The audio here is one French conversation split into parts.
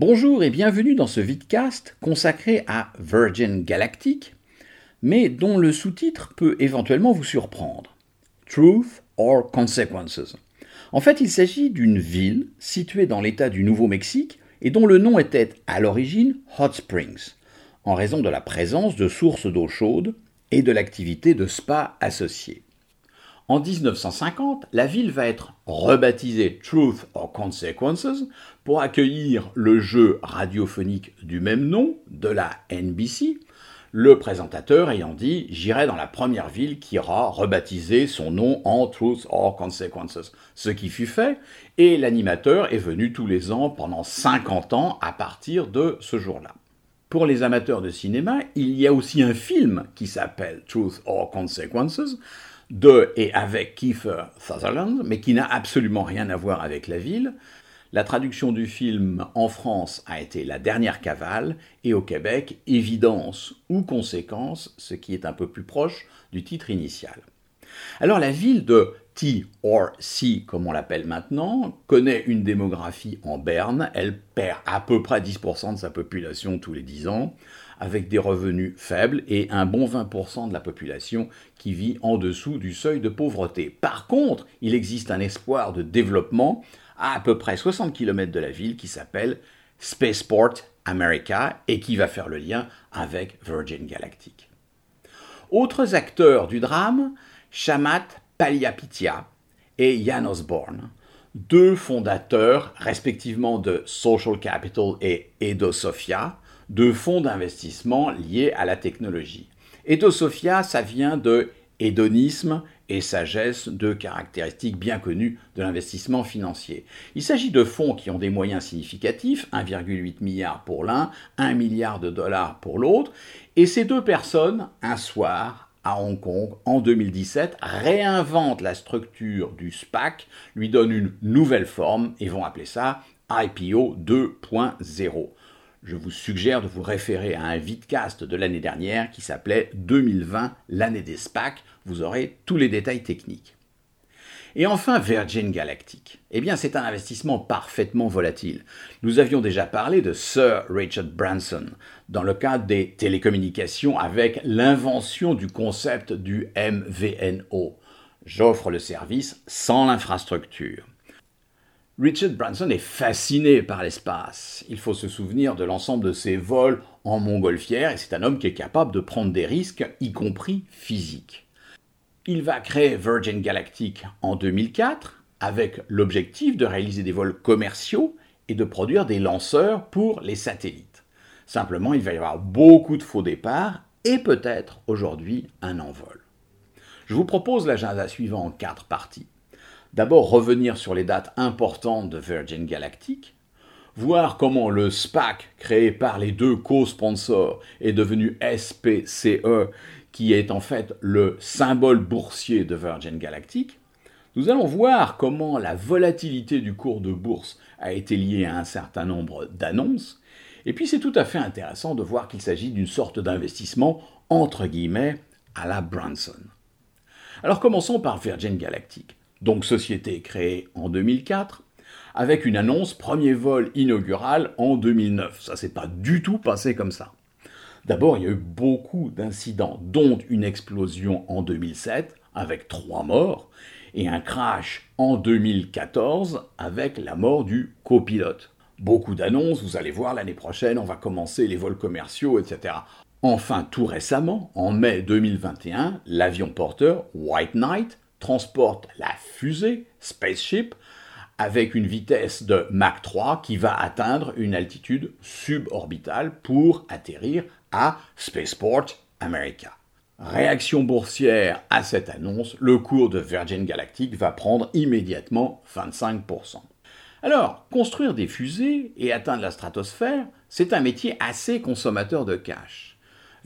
Bonjour et bienvenue dans ce vidcast consacré à Virgin Galactic, mais dont le sous-titre peut éventuellement vous surprendre. Truth or Consequences. En fait, il s'agit d'une ville située dans l'État du Nouveau-Mexique et dont le nom était à l'origine Hot Springs, en raison de la présence de sources d'eau chaude et de l'activité de spa associée. En 1950, la ville va être rebaptisée Truth or Consequences pour accueillir le jeu radiophonique du même nom de la NBC, le présentateur ayant dit J'irai dans la première ville qui aura rebaptisé son nom en Truth or Consequences. Ce qui fut fait, et l'animateur est venu tous les ans pendant 50 ans à partir de ce jour-là. Pour les amateurs de cinéma, il y a aussi un film qui s'appelle Truth or Consequences, de et avec Kiefer Sutherland, mais qui n'a absolument rien à voir avec la ville. La traduction du film en France a été La dernière cavale et au Québec Évidence ou conséquence, ce qui est un peu plus proche du titre initial. Alors la ville de T or C, comme on l'appelle maintenant, connaît une démographie en berne. Elle perd à peu près 10% de sa population tous les 10 ans avec des revenus faibles et un bon 20% de la population qui vit en dessous du seuil de pauvreté. Par contre, il existe un espoir de développement à à peu près 60 km de la ville qui s'appelle Spaceport America et qui va faire le lien avec Virgin Galactic. Autres acteurs du drame, Shamat Palihapitiya et Jan Osborne, deux fondateurs respectivement de Social Capital et EdoSophia, de fonds d'investissement liés à la technologie. Sophia, ça vient de hédonisme et sagesse, deux caractéristiques bien connues de l'investissement financier. Il s'agit de fonds qui ont des moyens significatifs, 1,8 milliard pour l'un, 1 milliard de dollars pour l'autre, et ces deux personnes, un soir, à Hong Kong, en 2017, réinventent la structure du SPAC, lui donnent une nouvelle forme et vont appeler ça IPO 2.0 je vous suggère de vous référer à un vidcast de l'année dernière qui s'appelait 2020, l'année des SPAC. Vous aurez tous les détails techniques. Et enfin, Virgin Galactic. Eh bien, c'est un investissement parfaitement volatile. Nous avions déjà parlé de Sir Richard Branson dans le cadre des télécommunications avec l'invention du concept du MVNO. J'offre le service sans l'infrastructure. Richard Branson est fasciné par l'espace. Il faut se souvenir de l'ensemble de ses vols en montgolfière et c'est un homme qui est capable de prendre des risques, y compris physiques. Il va créer Virgin Galactic en 2004 avec l'objectif de réaliser des vols commerciaux et de produire des lanceurs pour les satellites. Simplement, il va y avoir beaucoup de faux départs et peut-être aujourd'hui un envol. Je vous propose l'agenda suivant en quatre parties. D'abord revenir sur les dates importantes de Virgin Galactic, voir comment le SPAC créé par les deux co-sponsors est devenu SPCE, qui est en fait le symbole boursier de Virgin Galactic. Nous allons voir comment la volatilité du cours de bourse a été liée à un certain nombre d'annonces. Et puis c'est tout à fait intéressant de voir qu'il s'agit d'une sorte d'investissement entre guillemets à la Branson. Alors commençons par Virgin Galactic donc société créée en 2004, avec une annonce premier vol inaugural en 2009. Ça s'est pas du tout passé comme ça. D'abord, il y a eu beaucoup d'incidents, dont une explosion en 2007 avec trois morts et un crash en 2014 avec la mort du copilote. Beaucoup d'annonces, vous allez voir l'année prochaine, on va commencer les vols commerciaux, etc. Enfin, tout récemment, en mai 2021, l'avion porteur White Knight transporte la fusée Spaceship avec une vitesse de Mach 3 qui va atteindre une altitude suborbitale pour atterrir à Spaceport America. Réaction boursière à cette annonce, le cours de Virgin Galactic va prendre immédiatement 25%. Alors, construire des fusées et atteindre la stratosphère, c'est un métier assez consommateur de cash.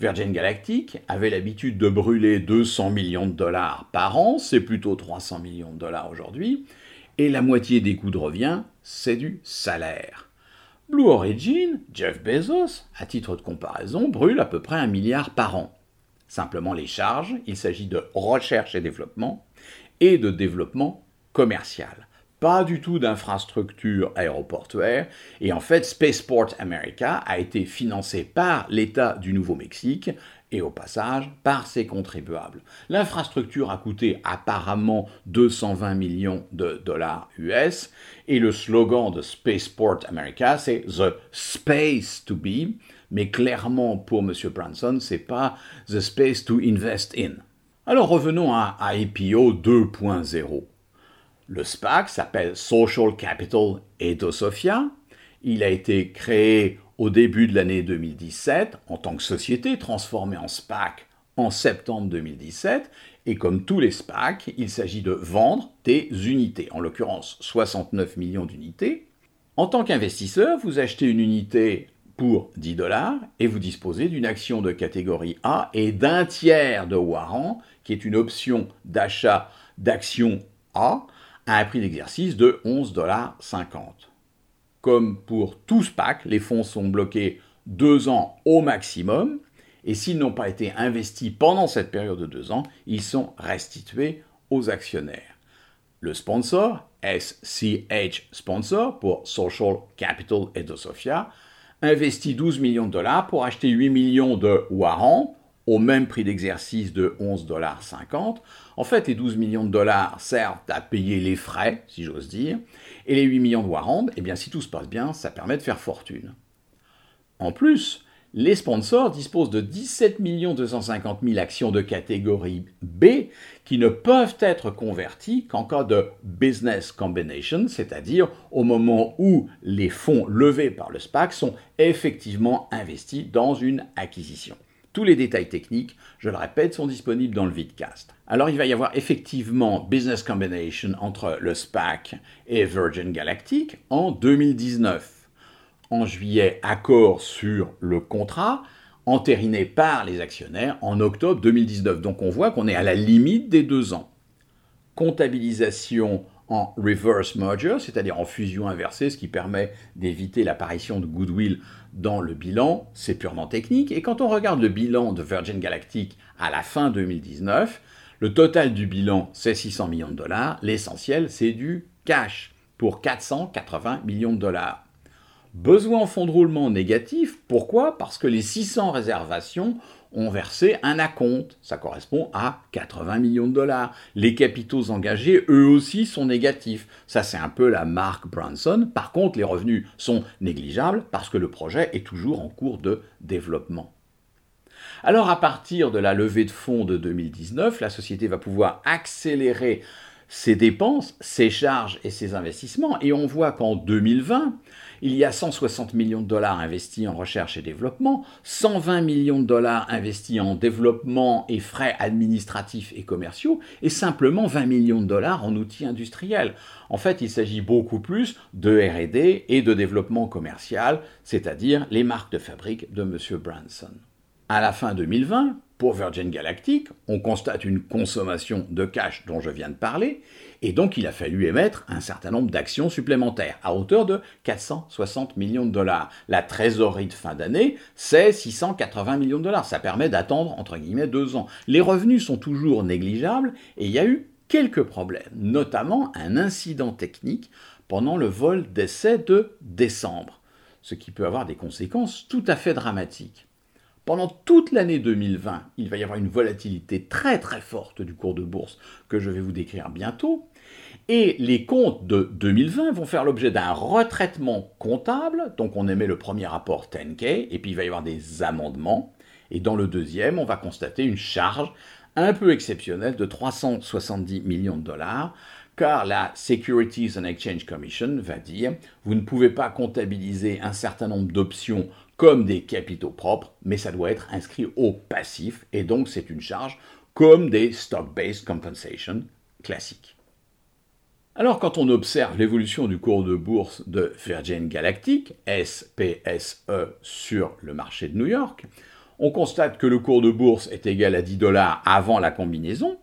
Virgin Galactic avait l'habitude de brûler 200 millions de dollars par an, c'est plutôt 300 millions de dollars aujourd'hui, et la moitié des coûts de revient, c'est du salaire. Blue Origin, Jeff Bezos, à titre de comparaison, brûle à peu près un milliard par an. Simplement les charges, il s'agit de recherche et développement et de développement commercial. Pas du tout d'infrastructure aéroportuaire, et en fait Spaceport America a été financé par l'État du Nouveau-Mexique et au passage par ses contribuables. L'infrastructure a coûté apparemment 220 millions de dollars US et le slogan de Spaceport America c'est The Space to Be, mais clairement pour M. Branson c'est pas The Space to Invest in. Alors revenons à IPO 2.0. Le SPAC s'appelle Social Capital Edosofia. Il a été créé au début de l'année 2017 en tant que société transformée en SPAC en septembre 2017. Et comme tous les SPAC, il s'agit de vendre des unités, en l'occurrence 69 millions d'unités. En tant qu'investisseur, vous achetez une unité pour 10 dollars et vous disposez d'une action de catégorie A et d'un tiers de warrant, qui est une option d'achat d'actions A à un prix d'exercice de 11,50 dollars. Comme pour tout SPAC, les fonds sont bloqués deux ans au maximum, et s'ils n'ont pas été investis pendant cette période de deux ans, ils sont restitués aux actionnaires. Le sponsor, SCH Sponsor pour Social Capital Edosofia, investit 12 millions de dollars pour acheter 8 millions de warrants au même prix d'exercice de 11,50 dollars. En fait, les 12 millions de dollars servent à payer les frais, si j'ose dire, et les 8 millions de warrants, eh bien, si tout se passe bien, ça permet de faire fortune. En plus, les sponsors disposent de 17 250 000 actions de catégorie B qui ne peuvent être converties qu'en cas de business combination, c'est-à-dire au moment où les fonds levés par le SPAC sont effectivement investis dans une acquisition. Tous les détails techniques, je le répète, sont disponibles dans le vidcast. Alors il va y avoir effectivement business combination entre le SPAC et Virgin Galactic en 2019. En juillet, accord sur le contrat entériné par les actionnaires en octobre 2019. Donc on voit qu'on est à la limite des deux ans. Comptabilisation en reverse merger, c'est-à-dire en fusion inversée, ce qui permet d'éviter l'apparition de goodwill dans le bilan, c'est purement technique. Et quand on regarde le bilan de Virgin Galactic à la fin 2019, le total du bilan, c'est 600 millions de dollars. L'essentiel, c'est du cash pour 480 millions de dollars. Besoin en fonds de roulement négatif, pourquoi? Parce que les 600 réservations ont versé un acompte. Ça correspond à 80 millions de dollars. Les capitaux engagés, eux aussi, sont négatifs. Ça, c'est un peu la marque Branson. Par contre, les revenus sont négligeables parce que le projet est toujours en cours de développement. Alors, à partir de la levée de fonds de 2019, la société va pouvoir accélérer ses dépenses, ses charges et ses investissements. Et on voit qu'en 2020, il y a 160 millions de dollars investis en recherche et développement, 120 millions de dollars investis en développement et frais administratifs et commerciaux, et simplement 20 millions de dollars en outils industriels. En fait, il s'agit beaucoup plus de RD et de développement commercial, c'est-à-dire les marques de fabrique de M. Branson. À la fin 2020, pour Virgin Galactic, on constate une consommation de cash dont je viens de parler, et donc il a fallu émettre un certain nombre d'actions supplémentaires à hauteur de 460 millions de dollars. La trésorerie de fin d'année, c'est 680 millions de dollars. Ça permet d'attendre entre guillemets deux ans. Les revenus sont toujours négligeables et il y a eu quelques problèmes, notamment un incident technique pendant le vol d'essai de décembre, ce qui peut avoir des conséquences tout à fait dramatiques. Pendant toute l'année 2020, il va y avoir une volatilité très très forte du cours de bourse que je vais vous décrire bientôt. Et les comptes de 2020 vont faire l'objet d'un retraitement comptable. Donc on émet le premier rapport 10K et puis il va y avoir des amendements. Et dans le deuxième, on va constater une charge un peu exceptionnelle de 370 millions de dollars car la Securities and Exchange Commission va dire vous ne pouvez pas comptabiliser un certain nombre d'options comme des capitaux propres, mais ça doit être inscrit au passif, et donc c'est une charge comme des stock-based compensation classiques. Alors quand on observe l'évolution du cours de bourse de Virgin Galactic, SPSE, sur le marché de New York, on constate que le cours de bourse est égal à 10 dollars avant la combinaison,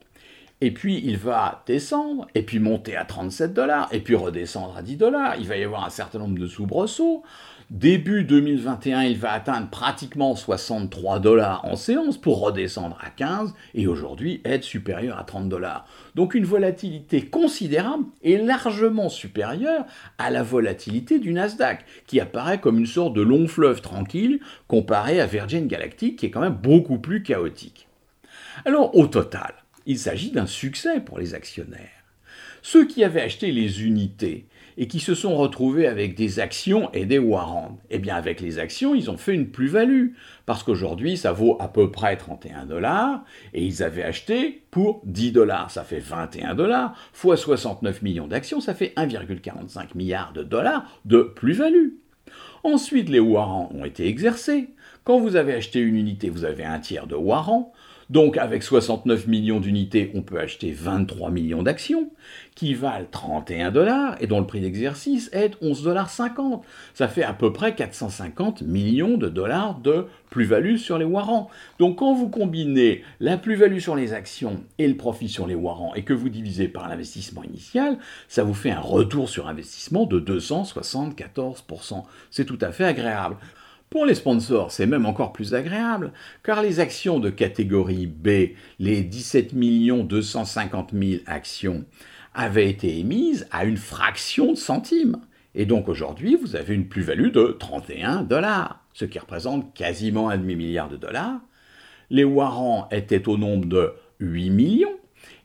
et puis il va descendre, et puis monter à 37 dollars, et puis redescendre à 10 dollars. Il va y avoir un certain nombre de soubresauts. Début 2021, il va atteindre pratiquement 63 dollars en séance pour redescendre à 15 et aujourd'hui être supérieur à 30 dollars. Donc une volatilité considérable et largement supérieure à la volatilité du Nasdaq, qui apparaît comme une sorte de long fleuve tranquille comparé à Virgin Galactic qui est quand même beaucoup plus chaotique. Alors au total, il s'agit d'un succès pour les actionnaires. Ceux qui avaient acheté les unités et qui se sont retrouvés avec des actions et des warrants. Eh bien, avec les actions, ils ont fait une plus-value, parce qu'aujourd'hui, ça vaut à peu près 31 dollars, et ils avaient acheté pour 10 dollars. Ça fait 21 dollars, fois 69 millions d'actions, ça fait 1,45 milliard de dollars de plus-value. Ensuite, les warrants ont été exercés. Quand vous avez acheté une unité, vous avez un tiers de warrants. Donc avec 69 millions d'unités, on peut acheter 23 millions d'actions qui valent 31 dollars et dont le prix d'exercice est 11,50 dollars. Ça fait à peu près 450 millions de dollars de plus-value sur les warrants. Donc quand vous combinez la plus-value sur les actions et le profit sur les warrants et que vous divisez par l'investissement initial, ça vous fait un retour sur investissement de 274%. C'est tout à fait agréable. Pour les sponsors, c'est même encore plus agréable, car les actions de catégorie B, les 17 250 000 actions, avaient été émises à une fraction de centime. Et donc aujourd'hui, vous avez une plus-value de 31 dollars, ce qui représente quasiment un demi-milliard de dollars. Les warrants étaient au nombre de 8 millions,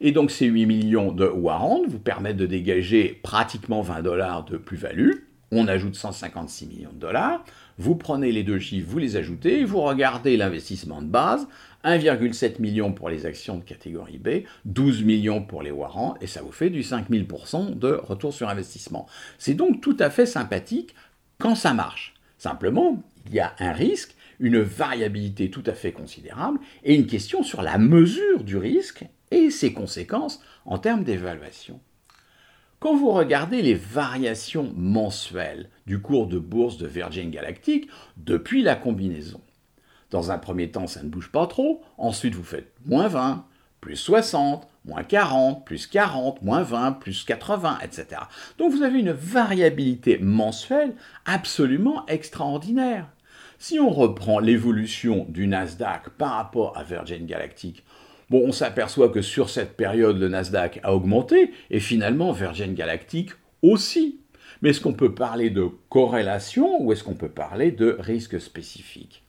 et donc ces 8 millions de warrants vous permettent de dégager pratiquement 20 dollars de plus-value. On ajoute 156 millions de dollars. Vous prenez les deux chiffres, vous les ajoutez, vous regardez l'investissement de base, 1,7 million pour les actions de catégorie B, 12 millions pour les warrants, et ça vous fait du 5000% de retour sur investissement. C'est donc tout à fait sympathique quand ça marche. Simplement, il y a un risque, une variabilité tout à fait considérable, et une question sur la mesure du risque et ses conséquences en termes d'évaluation. Quand vous regardez les variations mensuelles du cours de bourse de Virgin Galactic depuis la combinaison, dans un premier temps, ça ne bouge pas trop, ensuite vous faites moins 20, plus 60, moins 40, plus 40, moins 20, plus 80, etc. Donc vous avez une variabilité mensuelle absolument extraordinaire. Si on reprend l'évolution du Nasdaq par rapport à Virgin Galactic, Bon, on s'aperçoit que sur cette période, le Nasdaq a augmenté, et finalement Virgin Galactic aussi. Mais est-ce qu'on peut parler de corrélation ou est-ce qu'on peut parler de risque spécifique?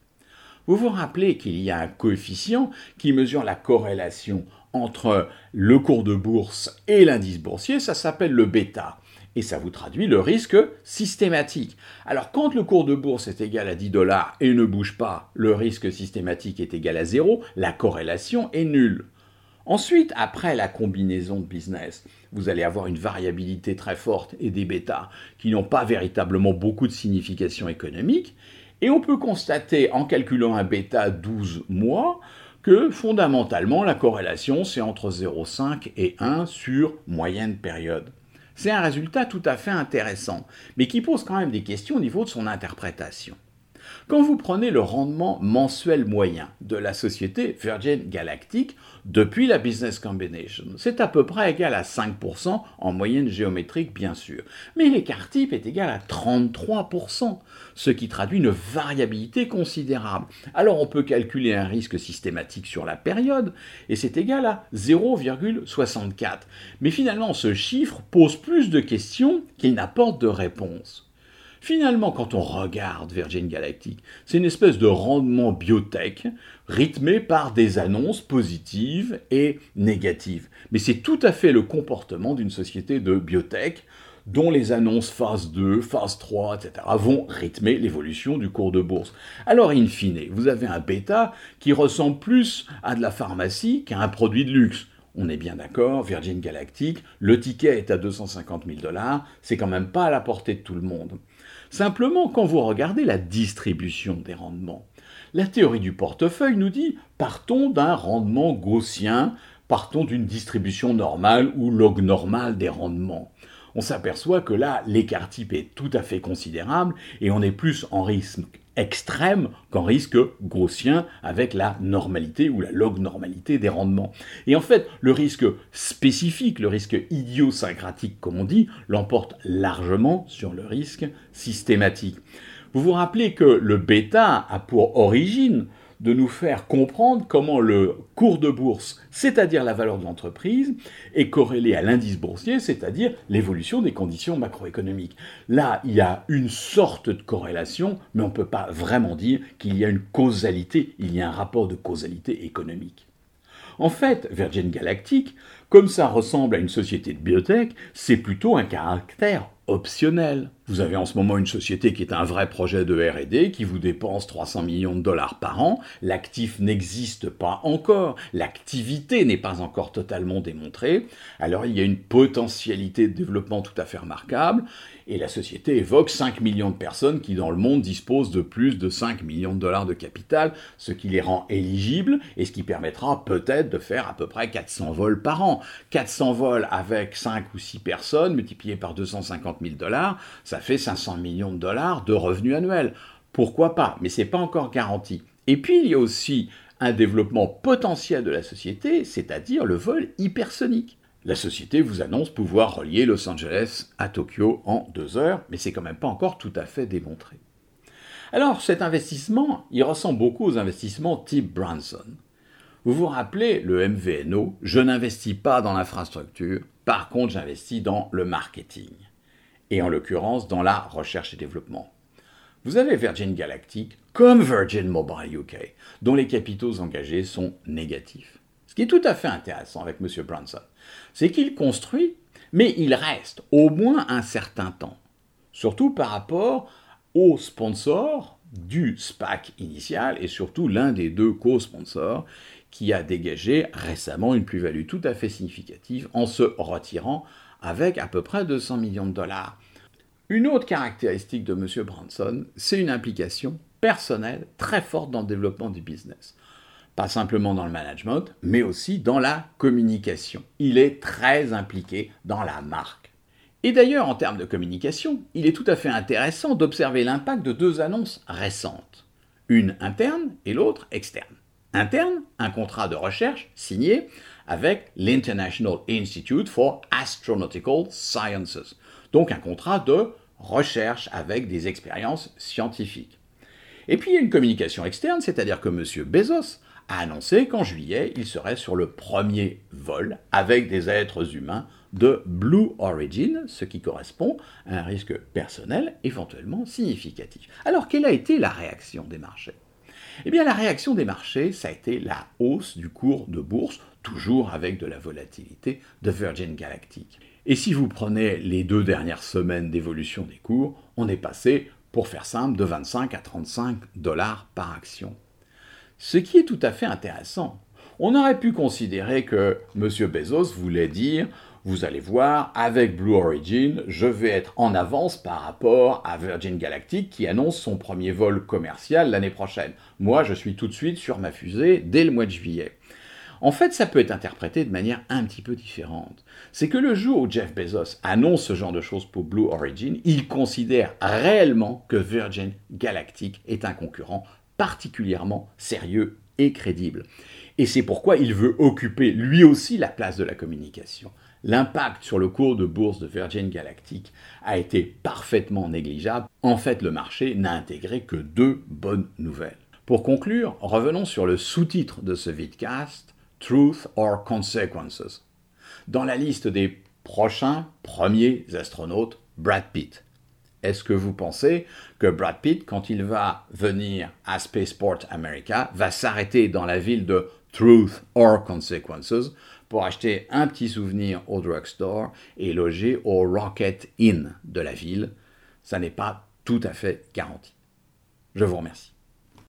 Vous vous rappelez qu'il y a un coefficient qui mesure la corrélation entre le cours de bourse et l'indice boursier, ça s'appelle le bêta et ça vous traduit le risque systématique. Alors quand le cours de bourse est égal à 10 dollars et ne bouge pas, le risque systématique est égal à 0, la corrélation est nulle. Ensuite, après la combinaison de business, vous allez avoir une variabilité très forte et des bêtas qui n'ont pas véritablement beaucoup de signification économique. Et on peut constater en calculant un bêta 12 mois que fondamentalement la corrélation c'est entre 0,5 et 1 sur moyenne période. C'est un résultat tout à fait intéressant, mais qui pose quand même des questions au niveau de son interprétation. Quand vous prenez le rendement mensuel moyen de la société Virgin Galactic depuis la business combination, c'est à peu près égal à 5% en moyenne géométrique bien sûr, mais l'écart type est égal à 33%, ce qui traduit une variabilité considérable. Alors on peut calculer un risque systématique sur la période, et c'est égal à 0,64. Mais finalement ce chiffre pose plus de questions qu'il n'apporte de réponses. Finalement, quand on regarde Virgin Galactic, c'est une espèce de rendement biotech rythmé par des annonces positives et négatives. Mais c'est tout à fait le comportement d'une société de biotech dont les annonces phase 2, phase 3, etc. vont rythmer l'évolution du cours de bourse. Alors, in fine, vous avez un bêta qui ressemble plus à de la pharmacie qu'à un produit de luxe. On est bien d'accord, Virgin Galactic, le ticket est à 250 000 dollars, c'est quand même pas à la portée de tout le monde. Simplement, quand vous regardez la distribution des rendements, la théorie du portefeuille nous dit partons d'un rendement gaussien, partons d'une distribution normale ou log normal des rendements. On s'aperçoit que là, l'écart type est tout à fait considérable et on est plus en risque extrême qu'en risque gaussien avec la normalité ou la log-normalité des rendements. Et en fait, le risque spécifique, le risque idiosyncratique comme on dit, l'emporte largement sur le risque systématique. Vous vous rappelez que le bêta a pour origine de nous faire comprendre comment le cours de bourse, c'est-à-dire la valeur de l'entreprise, est corrélé à l'indice boursier, c'est-à-dire l'évolution des conditions macroéconomiques. Là, il y a une sorte de corrélation, mais on ne peut pas vraiment dire qu'il y a une causalité, il y a un rapport de causalité économique. En fait, Virgin Galactic, comme ça ressemble à une société de biotech, c'est plutôt un caractère optionnel. Vous avez en ce moment une société qui est un vrai projet de RD, qui vous dépense 300 millions de dollars par an. L'actif n'existe pas encore, l'activité n'est pas encore totalement démontrée. Alors il y a une potentialité de développement tout à fait remarquable, et la société évoque 5 millions de personnes qui dans le monde disposent de plus de 5 millions de dollars de capital, ce qui les rend éligibles, et ce qui permettra peut-être de faire à peu près 400 vols par an. 400 vols avec 5 ou 6 personnes, multipliés par 250 000 dollars, ça fait 500 millions de dollars de revenus annuels. Pourquoi pas? Mais ce n'est pas encore garanti. Et puis il y a aussi un développement potentiel de la société, c'est-à-dire le vol hypersonique. La société vous annonce pouvoir relier Los Angeles à Tokyo en deux heures, mais c'est quand même pas encore tout à fait démontré. Alors cet investissement, il ressemble beaucoup aux investissements type Branson. Vous vous rappelez le MVNO, je n'investis pas dans l'infrastructure, par contre j'investis dans le marketing et en l'occurrence dans la recherche et développement. Vous avez Virgin Galactic comme Virgin Mobile UK, dont les capitaux engagés sont négatifs. Ce qui est tout à fait intéressant avec M. Branson, c'est qu'il construit, mais il reste au moins un certain temps, surtout par rapport aux sponsors du SPAC initial et surtout l'un des deux co-sponsors qui a dégagé récemment une plus-value tout à fait significative en se retirant avec à peu près 200 millions de dollars. Une autre caractéristique de M. Branson, c'est une implication personnelle très forte dans le développement du business. Pas simplement dans le management, mais aussi dans la communication. Il est très impliqué dans la marque. Et d'ailleurs, en termes de communication, il est tout à fait intéressant d'observer l'impact de deux annonces récentes. Une interne et l'autre externe. Interne, un contrat de recherche signé avec l'International Institute for Astronautical Sciences. Donc un contrat de recherche avec des expériences scientifiques. Et puis il y a une communication externe, c'est-à-dire que M. Bezos a annoncé qu'en juillet, il serait sur le premier vol avec des êtres humains de Blue Origin, ce qui correspond à un risque personnel éventuellement significatif. Alors quelle a été la réaction des marchés? Eh bien la réaction des marchés, ça a été la hausse du cours de bourse toujours avec de la volatilité de Virgin Galactic. Et si vous prenez les deux dernières semaines d'évolution des cours, on est passé, pour faire simple, de 25 à 35 dollars par action. Ce qui est tout à fait intéressant. On aurait pu considérer que M. Bezos voulait dire vous allez voir, avec Blue Origin, je vais être en avance par rapport à Virgin Galactic qui annonce son premier vol commercial l'année prochaine. Moi, je suis tout de suite sur ma fusée dès le mois de juillet. En fait, ça peut être interprété de manière un petit peu différente. C'est que le jour où Jeff Bezos annonce ce genre de choses pour Blue Origin, il considère réellement que Virgin Galactic est un concurrent particulièrement sérieux et crédible. Et c'est pourquoi il veut occuper lui aussi la place de la communication. L'impact sur le cours de bourse de Virgin Galactic a été parfaitement négligeable. En fait, le marché n'a intégré que deux bonnes nouvelles. Pour conclure, revenons sur le sous-titre de ce vidcast, Truth or Consequences. Dans la liste des prochains premiers astronautes, Brad Pitt. Est-ce que vous pensez que Brad Pitt, quand il va venir à Spaceport America, va s'arrêter dans la ville de Truth or Consequences pour acheter un petit souvenir au drugstore et loger au Rocket Inn de la ville? Ça n'est pas tout à fait garanti. Je vous remercie.